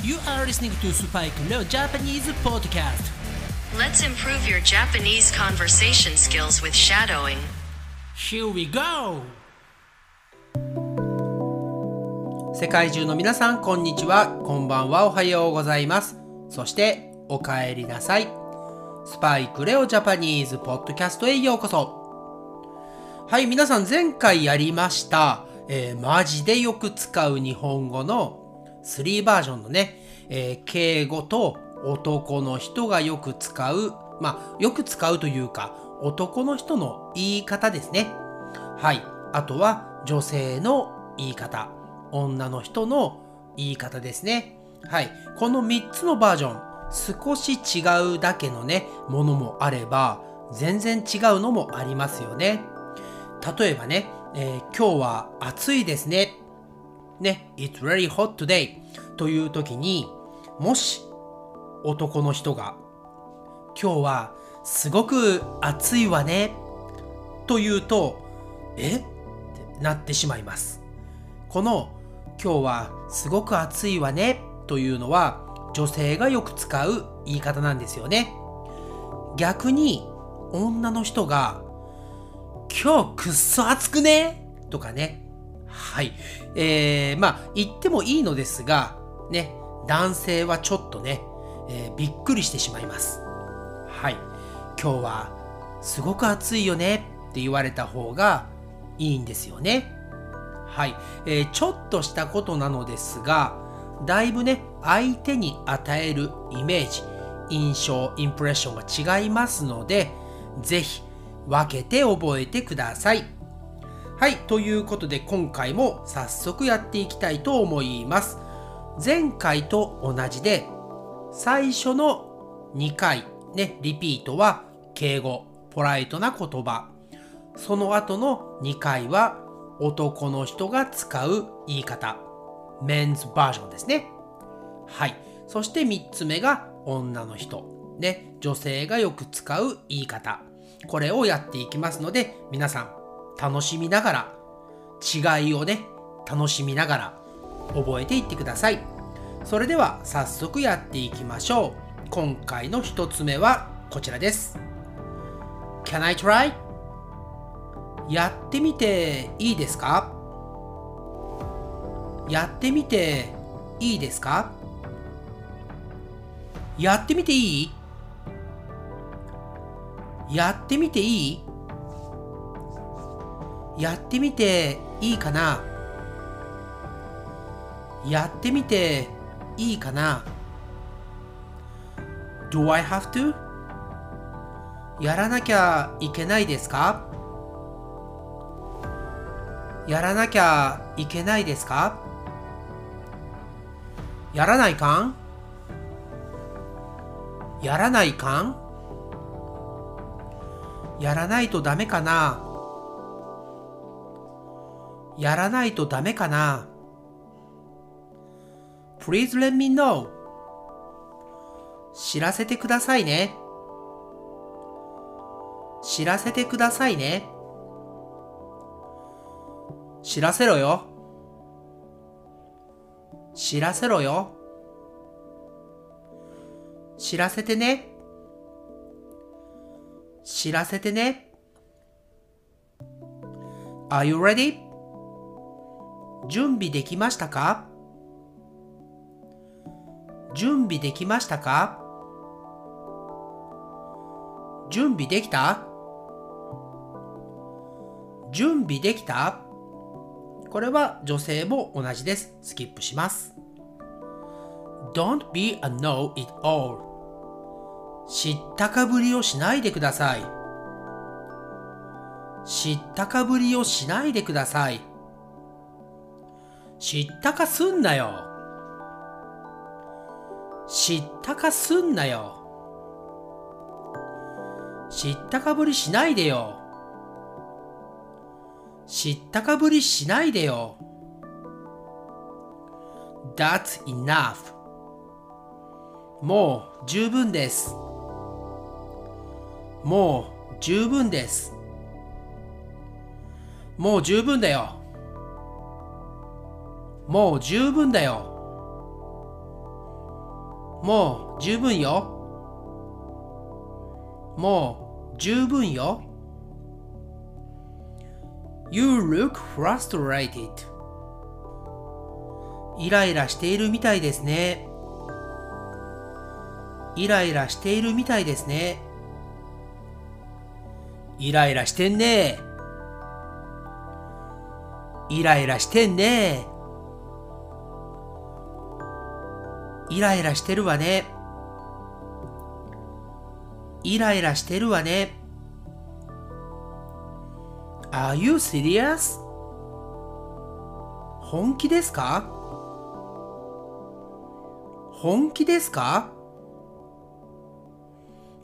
You are listening to Spike Leo Japanese Podcast. Let's improve your Japanese conversation skills with shadowing. Here we go! 世界中の皆さん、こんにちは。こんばんは。おはようございます。そして、お帰りなさい。スパイクレオジャパニーズポッドキャストへようこそ。はい、皆さん前回やりました、えーマジでよく使う日本語の3バージョンのね、えー敬語と男の人がよく使う、まあ、よく使うというか、男の人の言い方ですね。はい。あとは女性の言い方、女の人の言い方ですね。はい。この3つのバージョン、少し違うだけのね、ものもあれば、全然違うのもありますよね。例えばね、えー今日は暑いですね。ね、It's very hot today という時に、もし男の人が、今日はすごく暑いわねと言うと、え？ってなってしまいます。この今日はすごく暑いわねというのは女性がよく使う言い方なんですよね。逆に女の人が今日くっそ暑くね？とかね。はい。えー、まあ言ってもいいのですが、ね、男性はちょっとね、えーびっくりしてしまいます。はい。今日はすごく暑いよねって言われた方がいいんですよね。はい。えーちょっとしたことなのですが、だいぶね、相手に与えるイメージ、印象、インプレッションが違いますので、ぜひ分けて覚えてください。はい。ということで今回も早速やっていきたいと思います。前回と同じで、最初の2回、ね、リピートは敬語、ポライトな言葉。その後の2回は男の人が使う言い方。メンズバージョンですね。はい。そして3つ目が女の人。ね、女性がよく使う言い方。これをやっていきますので、皆さん楽しみながら、違いをね、楽しみながら覚えていってください。それでは早速やっていきましょう。今回の1つ目はこちらです。Can I try? やってみていいですか？やってみていいですか？やってみていい？やってみていい？やってみていいかな？やってみていいかな ?Do I have to? やらなきゃいけないですか？やらなきゃいけないですか？やらないかん？やらないかん？やらないとダメかな？やらないとダメかな。Please let me know. 知らせてくださいね。知らせてくださいね。知らせろよ。知らせろよ。知らせてね。知らせてね。Are you ready? 準備できましたか？準備できましたか？準備できた？準備できた？これは女性も同じです。スキップします。Don't be a know it all 知ったかぶりをしないでください。知ったかぶりをしないでください。知ったかすんなよ。知ったかすんなよ。知ったかぶりしないでよ。知ったかぶりしないでよ。That's enough. もう十分です。もう十分です。もう十分だよ。もう十分だよ。もう十分よ。もう十分よ。You look frustrated. イライラしているみたいですね。イライラしているみたいですね。イライラしてんね。イライラしてんね。イライラしてるわね。イライラしてるわね。Are you serious? 本気ですか？本気ですか？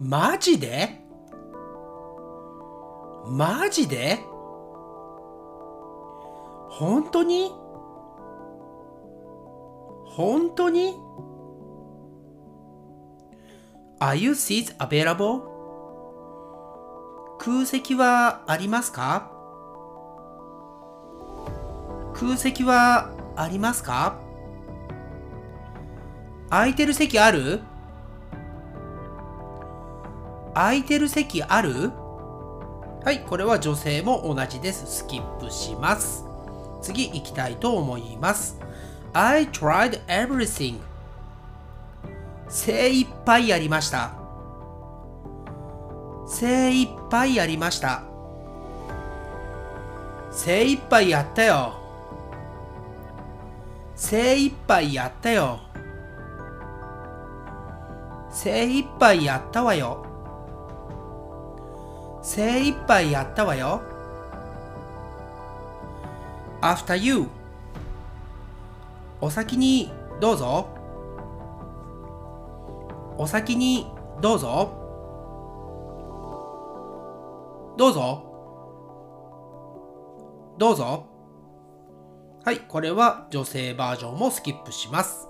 マジで？マジで？本当に？本当に？Are you seats available? 空席はありますか？空席はありますか？空いてる席ある？空いてる席ある？はい、これは女性も同じです。スキップします。次行きたいと思います。I tried everything. 精一杯やりました。精一杯やりました。精一杯やったよ。精一杯やったよ。精一杯やったわよ。精一杯やったわよ。After you お先にどうぞ。お先にどうぞ。どうぞ。どうぞ。はい、これは女性バージョンもスキップします。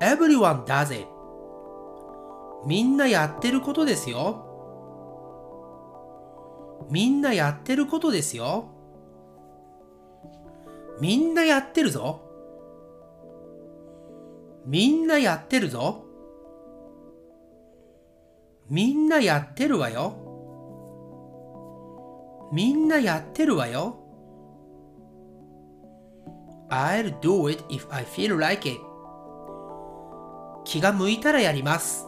Everyone does it. みんなやってることですよ。みんなやってることですよ。みんなやってるぞ。みんなやってるぞ。みんなやってるわよ。みんなやってるわよ。I'll do it if I feel like it. 気が向いたらやります。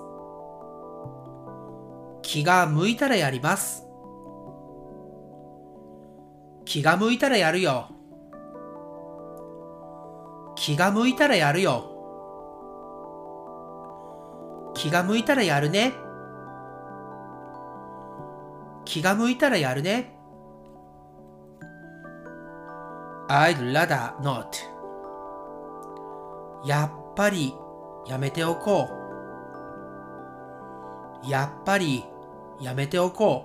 気が向いたらやります。気が向いたらやるよ。気が向いたらやるよ。気が向いたらやるね。気が向いたらやるね。I'd rather not. やっぱりやめておこう。やっぱりやめておこ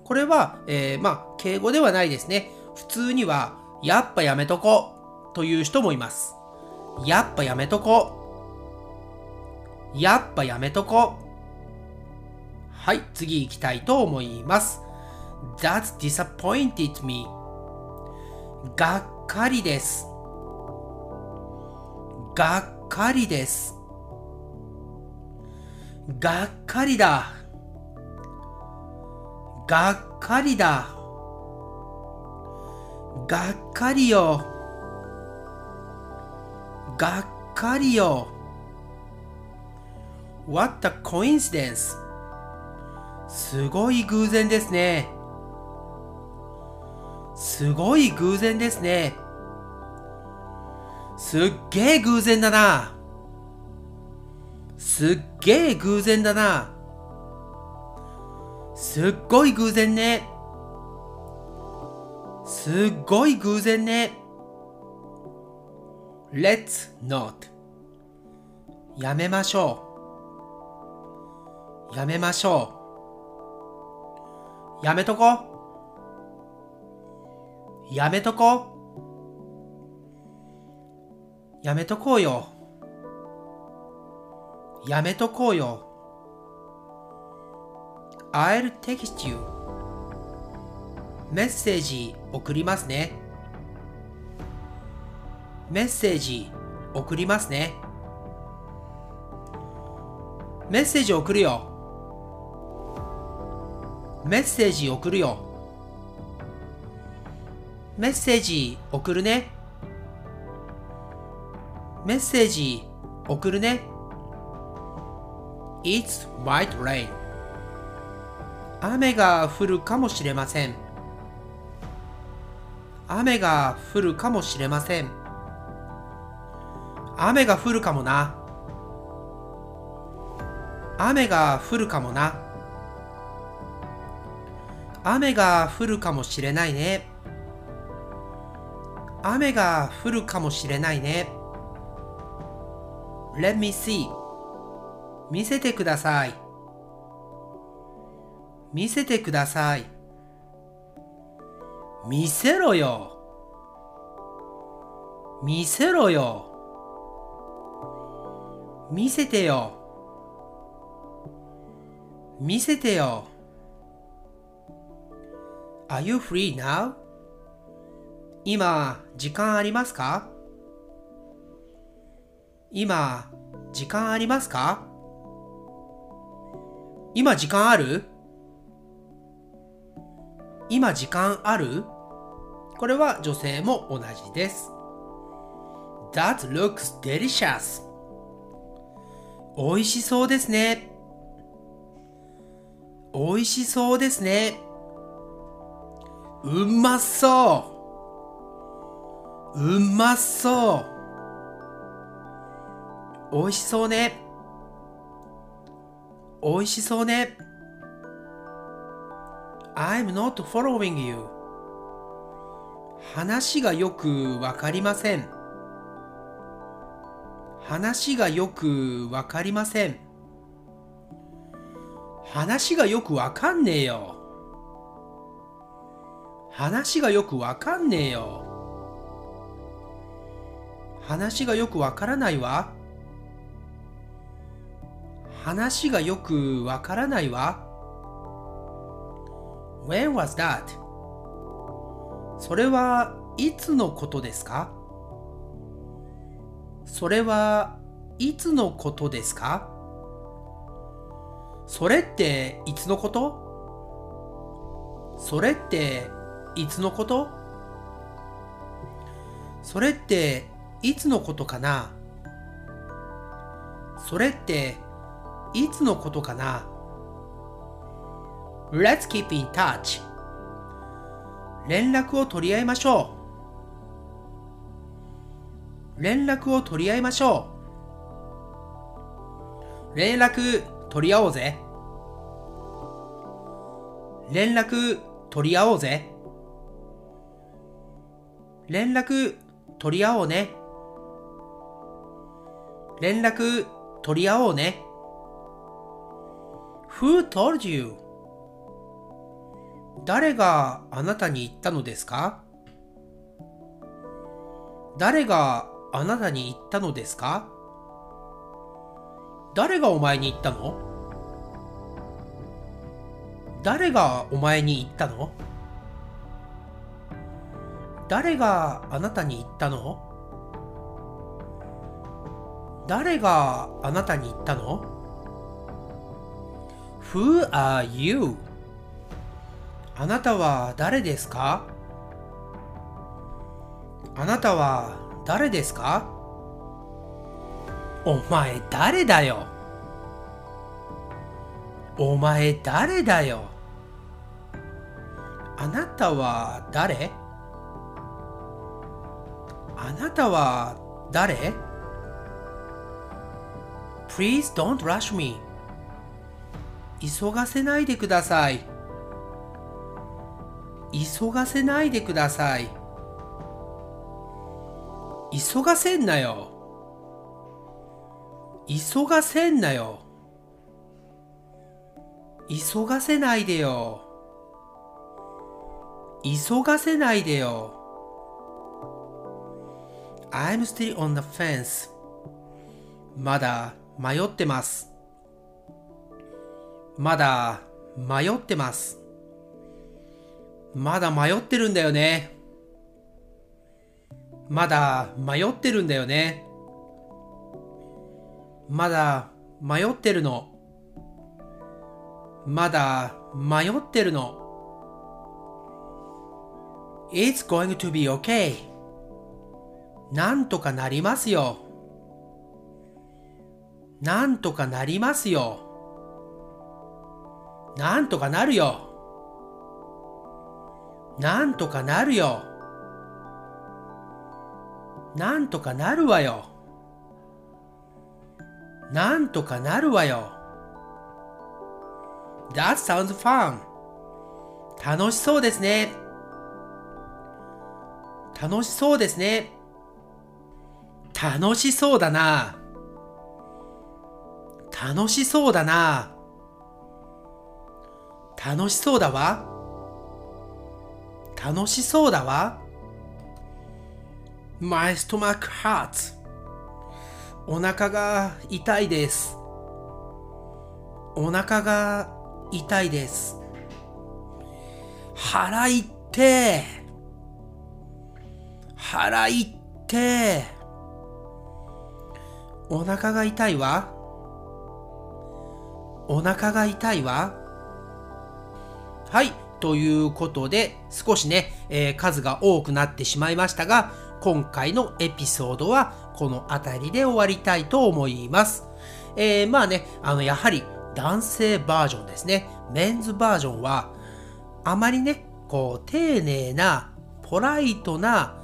う。これは、えー、まあ、敬語ではないですね。普通には、やっぱやめとこうという人もいます。やっぱやめとこう。やっぱやめとこう。はい、次行きたいと思います。That's disappointed me. がっかりです。がっかりです。がっかりだ。がっかりだ。がっかりよ。がっかりよ。What a coincidence! すごい偶然ですね。すごい偶然ですね。すっげえ偶然だな。すっげえ偶然だな。すっごい偶然ね。すっごい偶然ね。Let's not やめましょう。やめましょう。やめとこ。やめとこ。やめとこうよ。やめとこうよ。I'll text you メッセージ送りますね。メッセージ送りますね。メッセージ送るよメッセージ送るよ。メッセージ送るね。メッセージ送るね。It's might rain. 雨が降るかもしれません。雨が降るかもしれません。雨が降るかもな。雨が降るかもな。雨が降るかもしれないね。雨が降るかもしれないね。Let me see. 見せてください。見せてください。見せろよ。見せろよ。見せてよ。見せてよ。Are you free now? 今、時間ありますか？今、時間ありますか？今時間ある？今時間ある？これは女性も同じです。That looks delicious. 美味しそうですね。美味しそうですね。うまそううまそう美味しそうね。美味しそうね。I'm not following you. 話がよくわかりません。話がよくわかりません。話がよくわかんねえよ。話がよくわかんねえよ。話がよくわからないわ。話がよくわからないわ。When was that? それはいつのことですか？それはいつのことですか？それっていつのこと？それっていつのこと？それっていつのことかな？それっていつのことかな？Let's keep in touch. 連絡を取り合いましょう。連絡を取り合いましょう。連絡取り合おうぜ。連絡取り合おうぜ。連絡取り合おうね。連絡取り合おうね。Who told you? 誰があなたに言ったのですか？誰があなたに言ったのですか？誰がお前に言ったの？誰がお前に言ったの？誰があなたに言ったの？誰があなたに言ったの ?Who are you? あなたは誰ですか？あなたは誰ですか？お前誰だよ？お前誰だよ？あなたは誰？あなたは誰 ?Please don't rush me 急がせないでください。急がせないでください。急がせんなよ。急がせんなよ。急がせないでよ。急がせないでよ。I'm still on the fence. まだ迷ってます。まだ迷ってます。まだ迷ってるんだよね。まだ迷ってるんだよね。まだ迷ってるの。まだ迷ってるの。It's going to be okay. なんとかなりますよ。なんとかなりますよ。なんとかなるよ。なんとかなるよ。なんとかなるわよ。なんとかなるわよ。That sounds fun. 楽しそうですね。楽しそうですね。楽しそうだな。楽しそうだな。楽しそうだわ。楽しそうだわ。My stomach hurts. お腹が痛いです。お腹が痛いです。腹いって腹いってお腹が痛いわ？お腹が痛いわ？はい。ということで、少しね、えー、数が多くなってしまいましたが、今回のエピソードはこの辺りで終わりたいと思います。えー、まあね、あの、やはり男性バージョンですね。メンズバージョンは、あまりね、こう、丁寧な、ポライトな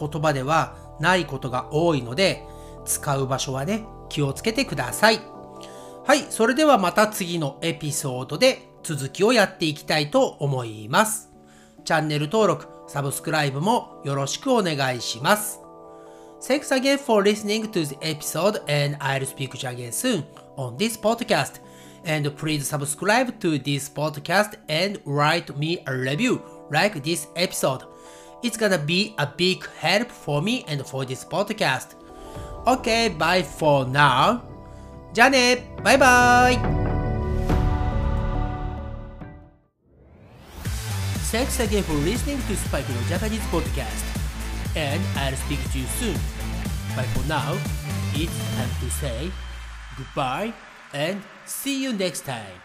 言葉ではないことが多いので、使う場所はね、気をつけてください。はい、それではまた次のエピソードで続きをやっていきたいと思います。チャンネル登録、サブスクライブもよろしくお願いします。Thanks again for listening to the episode and I'll speak to you again soon on this podcast. And please subscribe to this podcast and write me a review like this episode. It's gonna be a big help for me and for this podcast. Okay, bye for now. じゃあねバイバイ Thanks again for listening to Spike no Japanese podcast. And I'll speak to you soon. But for now, it's time to say goodbye and see you next time.